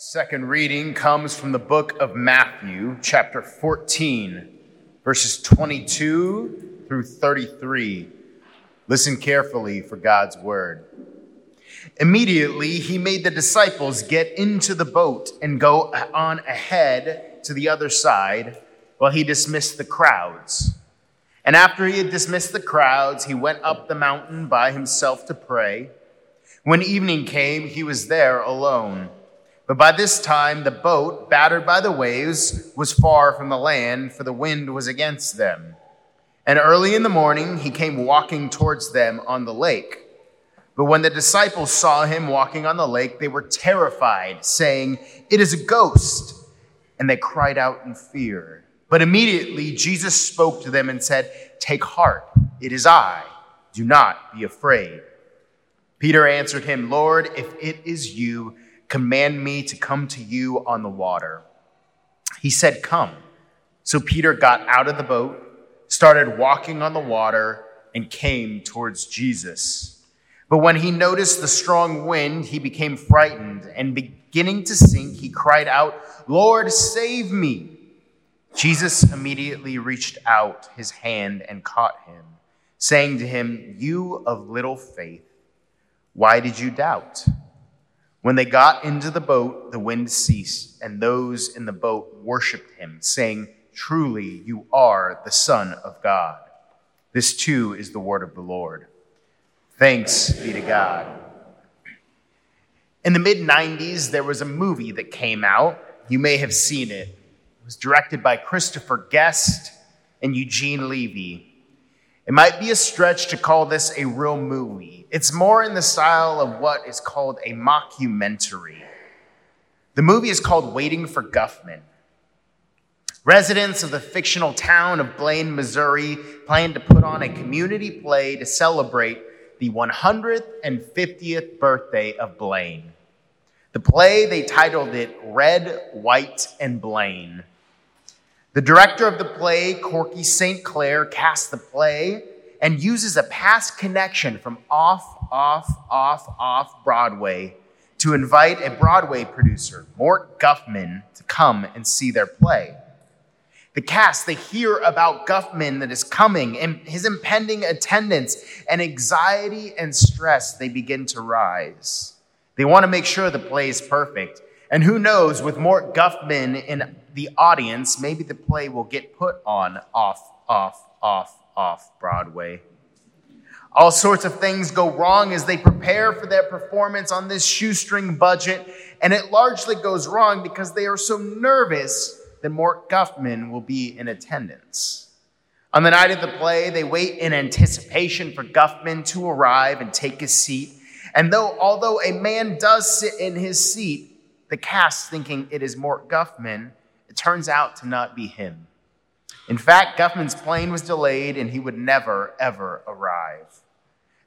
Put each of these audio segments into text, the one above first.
second reading comes from the book of Matthew, chapter 14, verses 22 through 33. Listen carefully for God's word. Immediately, he made the disciples get into the boat and go on ahead to the other side while he dismissed the crowds. And after he had dismissed the crowds, he went up the mountain by himself to pray. When evening came, he was there alone. But by this time, the boat, battered by the waves, was far from the land, for the wind was against them. And early in the morning, he came walking towards them on the lake. But when the disciples saw him walking on the lake, they were terrified, saying, It is a ghost. And they cried out in fear. But immediately Jesus spoke to them and said, Take heart, it is I. Do not be afraid. Peter answered him, Lord, if it is you, Command me to come to you on the water. He said, Come. So Peter got out of the boat, started walking on the water, and came towards Jesus. But when he noticed the strong wind, he became frightened, and beginning to sink, he cried out, Lord, save me. Jesus immediately reached out his hand and caught him, saying to him, You of little faith, why did you doubt? When they got into the boat, the wind ceased, and those in the boat worshiped him, saying, Truly, you are the Son of God. This too is the word of the Lord. Thanks be to God. In the mid 90s, there was a movie that came out. You may have seen it. It was directed by Christopher Guest and Eugene Levy. It might be a stretch to call this a real movie. It's more in the style of what is called a mockumentary. The movie is called Waiting for Guffman. Residents of the fictional town of Blaine, Missouri, plan to put on a community play to celebrate the 150th birthday of Blaine. The play, they titled it Red, White, and Blaine. The director of the play, Corky St. Clair, casts the play and uses a past connection from off, off, off, off Broadway to invite a Broadway producer, Mort Guffman, to come and see their play. The cast, they hear about Guffman that is coming and his impending attendance, and anxiety and stress, they begin to rise. They want to make sure the play is perfect. And who knows, with Mort Guffman in the audience, maybe the play will get put on off, off, off, off Broadway. All sorts of things go wrong as they prepare for their performance on this shoestring budget, and it largely goes wrong because they are so nervous that Mort Guffman will be in attendance. On the night of the play, they wait in anticipation for Guffman to arrive and take his seat. And though, although a man does sit in his seat, the cast thinking it is Mort Guffman, it turns out to not be him. In fact, Guffman's plane was delayed and he would never, ever arrive.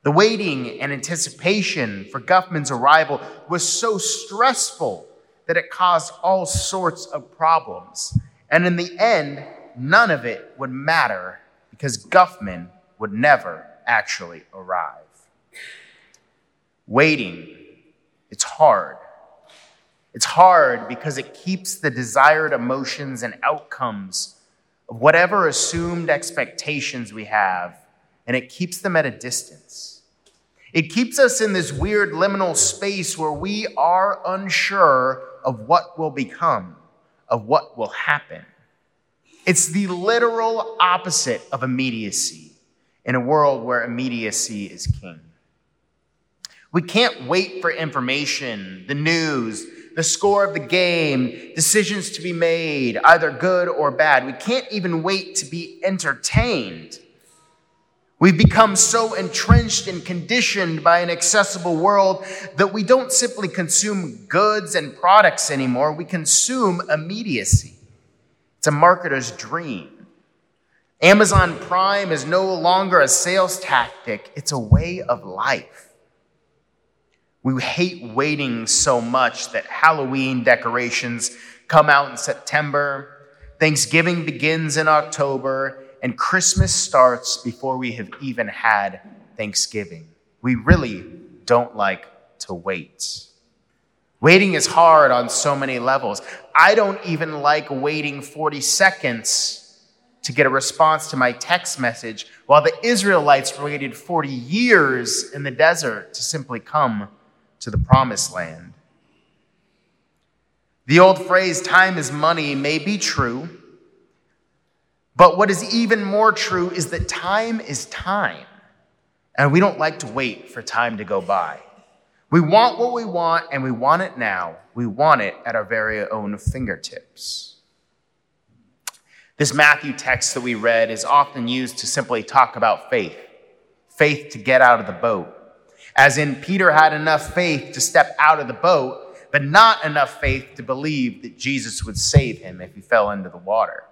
The waiting and anticipation for Guffman's arrival was so stressful that it caused all sorts of problems. And in the end, none of it would matter because Guffman would never actually arrive. Waiting, it's hard. It's hard because it keeps the desired emotions and outcomes of whatever assumed expectations we have, and it keeps them at a distance. It keeps us in this weird liminal space where we are unsure of what will become, of what will happen. It's the literal opposite of immediacy in a world where immediacy is king. We can't wait for information, the news, the score of the game, decisions to be made, either good or bad. We can't even wait to be entertained. We've become so entrenched and conditioned by an accessible world that we don't simply consume goods and products anymore, we consume immediacy. It's a marketer's dream. Amazon Prime is no longer a sales tactic, it's a way of life. We hate waiting so much that Halloween decorations come out in September, Thanksgiving begins in October, and Christmas starts before we have even had Thanksgiving. We really don't like to wait. Waiting is hard on so many levels. I don't even like waiting 40 seconds to get a response to my text message while the Israelites waited 40 years in the desert to simply come to the promised land. The old phrase, time is money, may be true, but what is even more true is that time is time, and we don't like to wait for time to go by. We want what we want, and we want it now. We want it at our very own fingertips. This Matthew text that we read is often used to simply talk about faith faith to get out of the boat. As in, Peter had enough faith to step out of the boat, but not enough faith to believe that Jesus would save him if he fell into the water.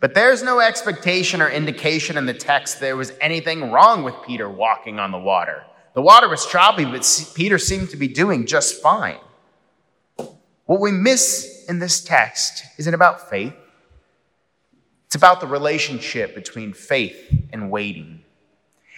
But there's no expectation or indication in the text there was anything wrong with Peter walking on the water. The water was choppy, but Peter seemed to be doing just fine. What we miss in this text isn't about faith, it's about the relationship between faith and waiting.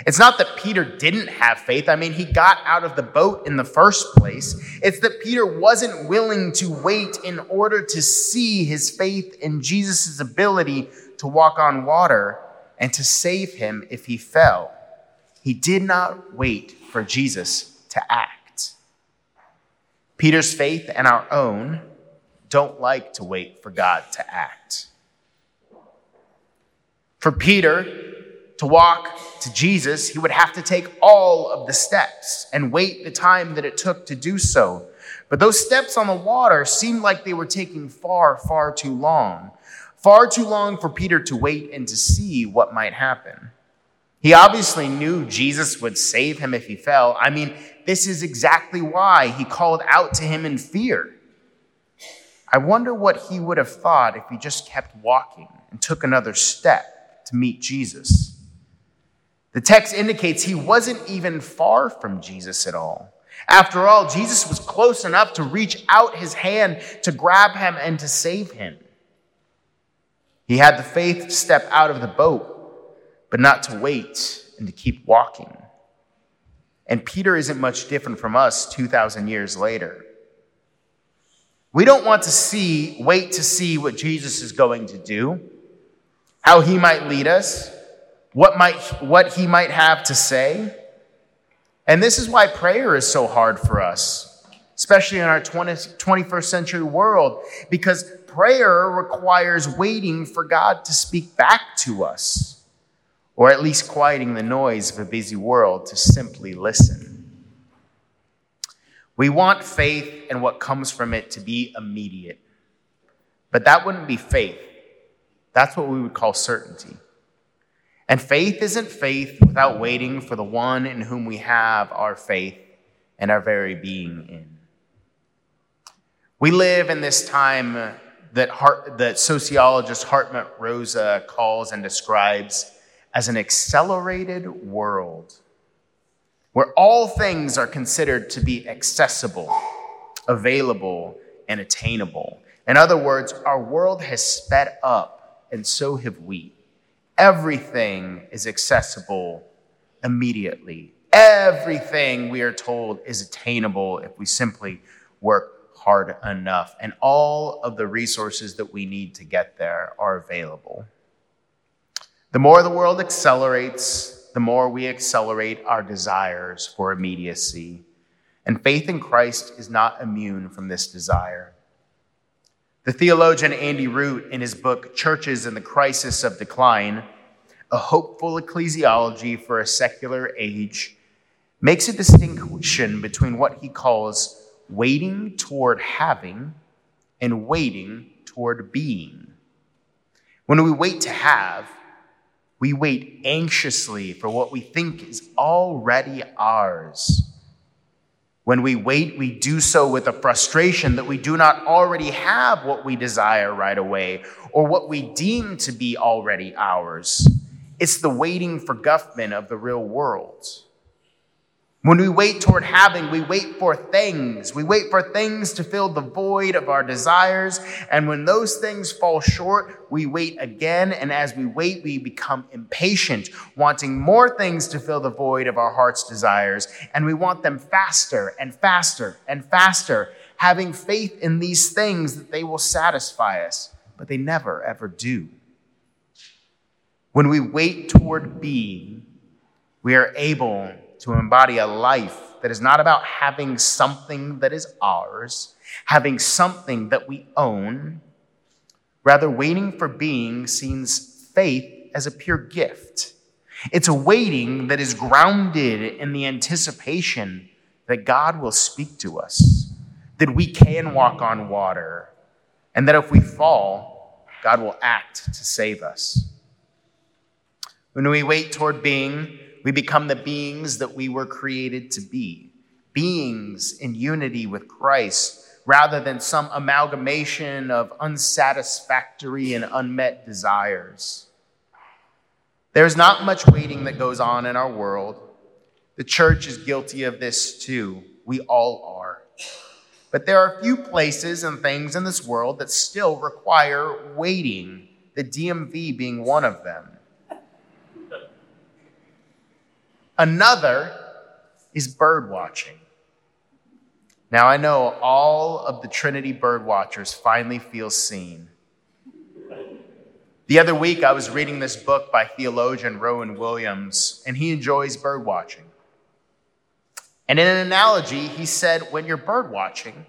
It's not that Peter didn't have faith. I mean, he got out of the boat in the first place. It's that Peter wasn't willing to wait in order to see his faith in Jesus' ability to walk on water and to save him if he fell. He did not wait for Jesus to act. Peter's faith and our own don't like to wait for God to act. For Peter, to walk to Jesus, he would have to take all of the steps and wait the time that it took to do so. But those steps on the water seemed like they were taking far, far too long. Far too long for Peter to wait and to see what might happen. He obviously knew Jesus would save him if he fell. I mean, this is exactly why he called out to him in fear. I wonder what he would have thought if he just kept walking and took another step to meet Jesus. The text indicates he wasn't even far from Jesus at all. After all, Jesus was close enough to reach out his hand to grab him and to save him. He had the faith to step out of the boat, but not to wait and to keep walking. And Peter isn't much different from us 2,000 years later. We don't want to see, wait to see what Jesus is going to do, how he might lead us, what, might, what he might have to say. And this is why prayer is so hard for us, especially in our 20, 21st century world, because prayer requires waiting for God to speak back to us, or at least quieting the noise of a busy world to simply listen. We want faith and what comes from it to be immediate. But that wouldn't be faith. That's what we would call certainty. And faith isn't faith without waiting for the one in whom we have our faith and our very being in. We live in this time that, Hart, that sociologist Hartmut Rosa calls and describes as an accelerated world, where all things are considered to be accessible, available, and attainable. In other words, our world has sped up, and so have we. Everything is accessible immediately. Everything we are told is attainable if we simply work hard enough. And all of the resources that we need to get there are available. The more the world accelerates, the more we accelerate our desires for immediacy. And faith in Christ is not immune from this desire. The theologian Andy Root, in his book Churches in the Crisis of Decline, A Hopeful Ecclesiology for a Secular Age, makes a distinction between what he calls waiting toward having and waiting toward being. When we wait to have, we wait anxiously for what we think is already ours. When we wait, we do so with a frustration that we do not already have what we desire right away or what we deem to be already ours. It's the waiting for Guffman of the real world. When we wait toward having, we wait for things. We wait for things to fill the void of our desires. And when those things fall short, we wait again. And as we wait, we become impatient, wanting more things to fill the void of our heart's desires. And we want them faster and faster and faster, having faith in these things that they will satisfy us. But they never, ever do. When we wait toward being, we are able to embody a life that is not about having something that is ours, having something that we own. Rather, waiting for being sees faith as a pure gift. It's a waiting that is grounded in the anticipation that God will speak to us, that we can walk on water, and that if we fall, God will act to save us. When we wait toward being, we become the beings that we were created to be, beings in unity with Christ, rather than some amalgamation of unsatisfactory and unmet desires. There's not much waiting that goes on in our world. The church is guilty of this too. We all are. But there are few places and things in this world that still require waiting, the DMV being one of them. Another is bird watching. Now, I know all of the Trinity bird watchers finally feel seen. The other week, I was reading this book by theologian Rowan Williams, and he enjoys bird watching. And in an analogy, he said, when you're bird watching,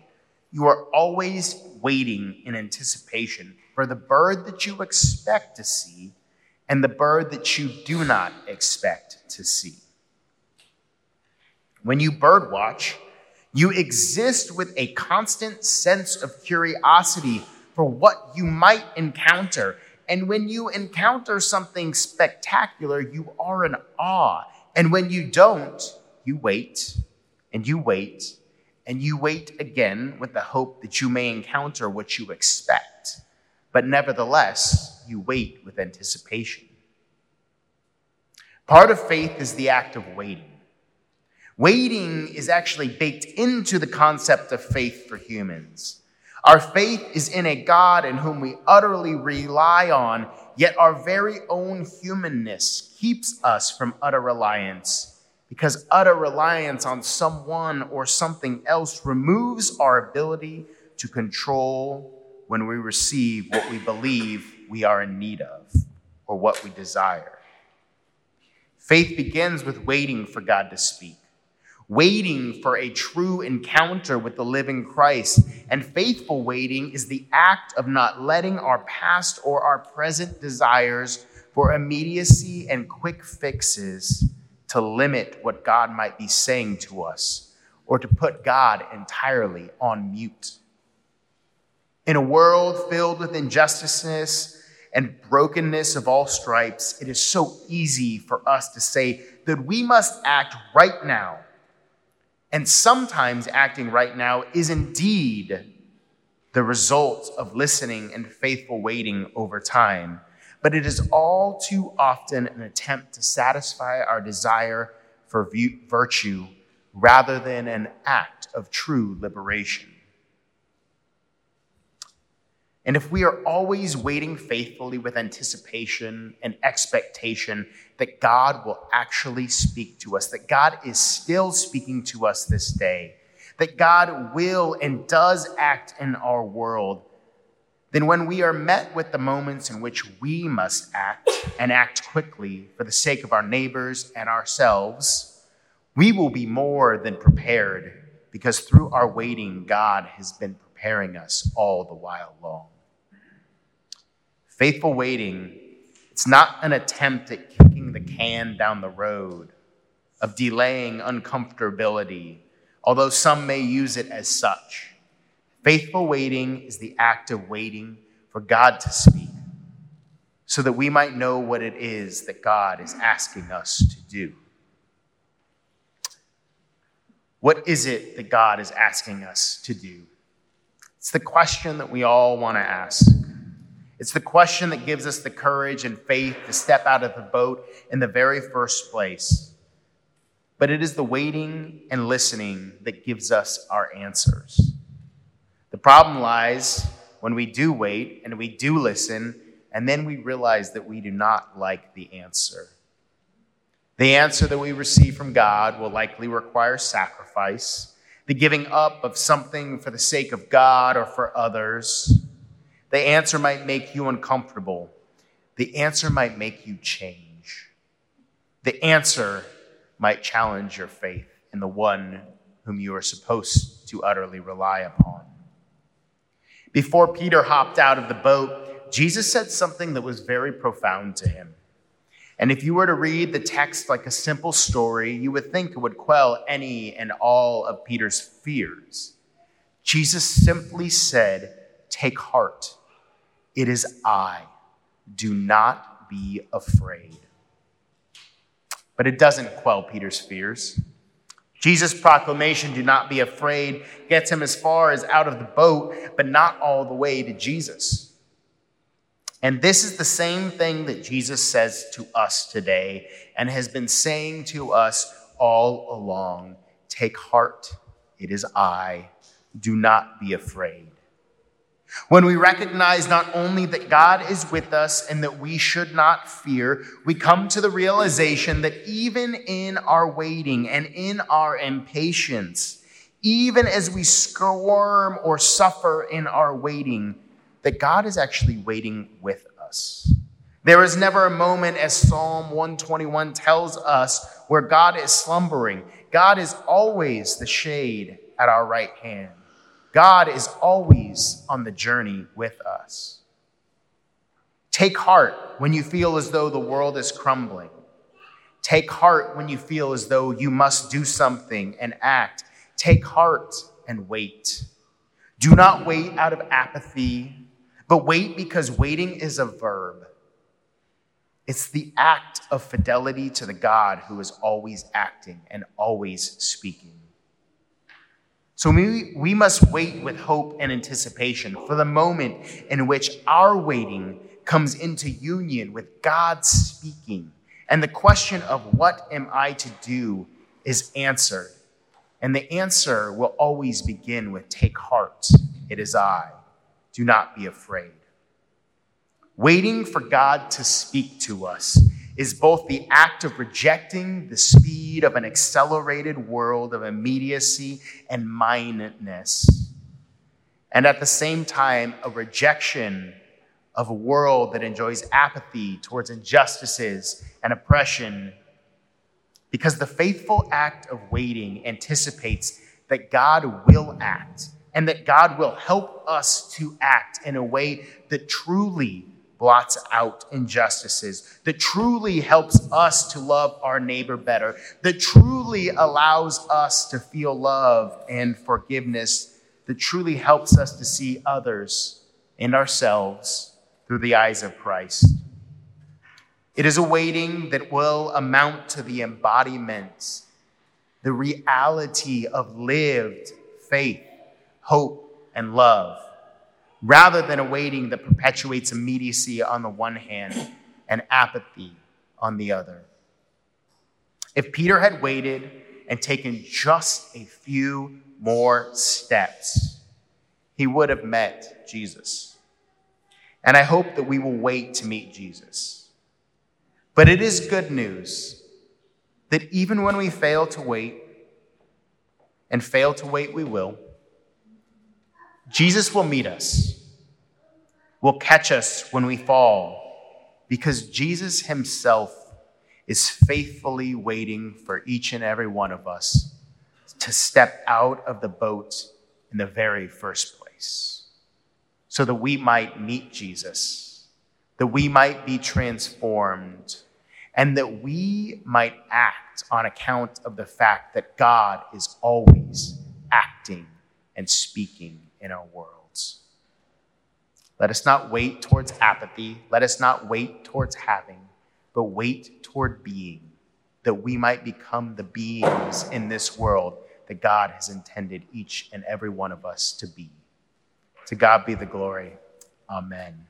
you are always waiting in anticipation for the bird that you expect to see and the bird that you do not expect to see. When you birdwatch, you exist with a constant sense of curiosity for what you might encounter. And when you encounter something spectacular, you are in awe. And when you don't, you wait and you wait and you wait again with the hope that you may encounter what you expect. But nevertheless, you wait with anticipation. Part of faith is the act of waiting. Waiting is actually baked into the concept of faith for humans. Our faith is in a God in whom we utterly rely on, yet our very own humanness keeps us from utter reliance because utter reliance on someone or something else removes our ability to control when we receive what we believe we are in need of or what we desire. Faith begins with waiting for God to speak waiting for a true encounter with the living Christ. And faithful waiting is the act of not letting our past or our present desires for immediacy and quick fixes to limit what God might be saying to us or to put God entirely on mute. In a world filled with injustice and brokenness of all stripes, it is so easy for us to say that we must act right now and sometimes acting right now is indeed the result of listening and faithful waiting over time. But it is all too often an attempt to satisfy our desire for virtue rather than an act of true liberation. And if we are always waiting faithfully with anticipation and expectation that God will actually speak to us, that God is still speaking to us this day, that God will and does act in our world, then when we are met with the moments in which we must act and act quickly for the sake of our neighbors and ourselves, we will be more than prepared because through our waiting, God has been preparing us all the while long. Faithful waiting, it's not an attempt at kicking the can down the road, of delaying uncomfortability, although some may use it as such. Faithful waiting is the act of waiting for God to speak so that we might know what it is that God is asking us to do. What is it that God is asking us to do? It's the question that we all want to ask. It's the question that gives us the courage and faith to step out of the boat in the very first place. but it is the waiting and listening that gives us our answers. The problem lies when we do wait and we do listen, and then we realize that we do not like the answer. The answer that we receive from God will likely require sacrifice, the giving up of something for the sake of God or for others. The answer might make you uncomfortable. The answer might make you change. The answer might challenge your faith in the one whom you are supposed to utterly rely upon. Before Peter hopped out of the boat, Jesus said something that was very profound to him. And if you were to read the text like a simple story, you would think it would quell any and all of Peter's fears. Jesus simply said, Take heart, it is I. Do not be afraid. But it doesn't quell Peter's fears. Jesus' proclamation, do not be afraid, gets him as far as out of the boat, but not all the way to Jesus. And this is the same thing that Jesus says to us today and has been saying to us all along Take heart, it is I. Do not be afraid. When we recognize not only that God is with us and that we should not fear, we come to the realization that even in our waiting and in our impatience, even as we squirm or suffer in our waiting, that God is actually waiting with us. There is never a moment, as Psalm 121 tells us, where God is slumbering. God is always the shade at our right hand. God is always on the journey with us. Take heart when you feel as though the world is crumbling. Take heart when you feel as though you must do something and act. Take heart and wait. Do not wait out of apathy, but wait because waiting is a verb. It's the act of fidelity to the God who is always acting and always speaking. So we, we must wait with hope and anticipation for the moment in which our waiting comes into union with God speaking. And the question of what am I to do is answered. And the answer will always begin with take heart, it is I. Do not be afraid. Waiting for God to speak to us is both the act of rejecting the speed of an accelerated world of immediacy and mindedness, and at the same time, a rejection of a world that enjoys apathy towards injustices and oppression. Because the faithful act of waiting anticipates that God will act and that God will help us to act in a way that truly blots out injustices, that truly helps us to love our neighbor better, that truly allows us to feel love and forgiveness, that truly helps us to see others and ourselves through the eyes of Christ. It is a waiting that will amount to the embodiment, the reality of lived faith, hope, and love rather than a waiting that perpetuates immediacy on the one hand and apathy on the other. If Peter had waited and taken just a few more steps, he would have met Jesus. And I hope that we will wait to meet Jesus. But it is good news that even when we fail to wait, and fail to wait we will, Jesus will meet us, will catch us when we fall, because Jesus himself is faithfully waiting for each and every one of us to step out of the boat in the very first place, so that we might meet Jesus, that we might be transformed, and that we might act on account of the fact that God is always acting and speaking in our worlds. Let us not wait towards apathy. Let us not wait towards having, but wait toward being, that we might become the beings in this world that God has intended each and every one of us to be. To God be the glory. Amen.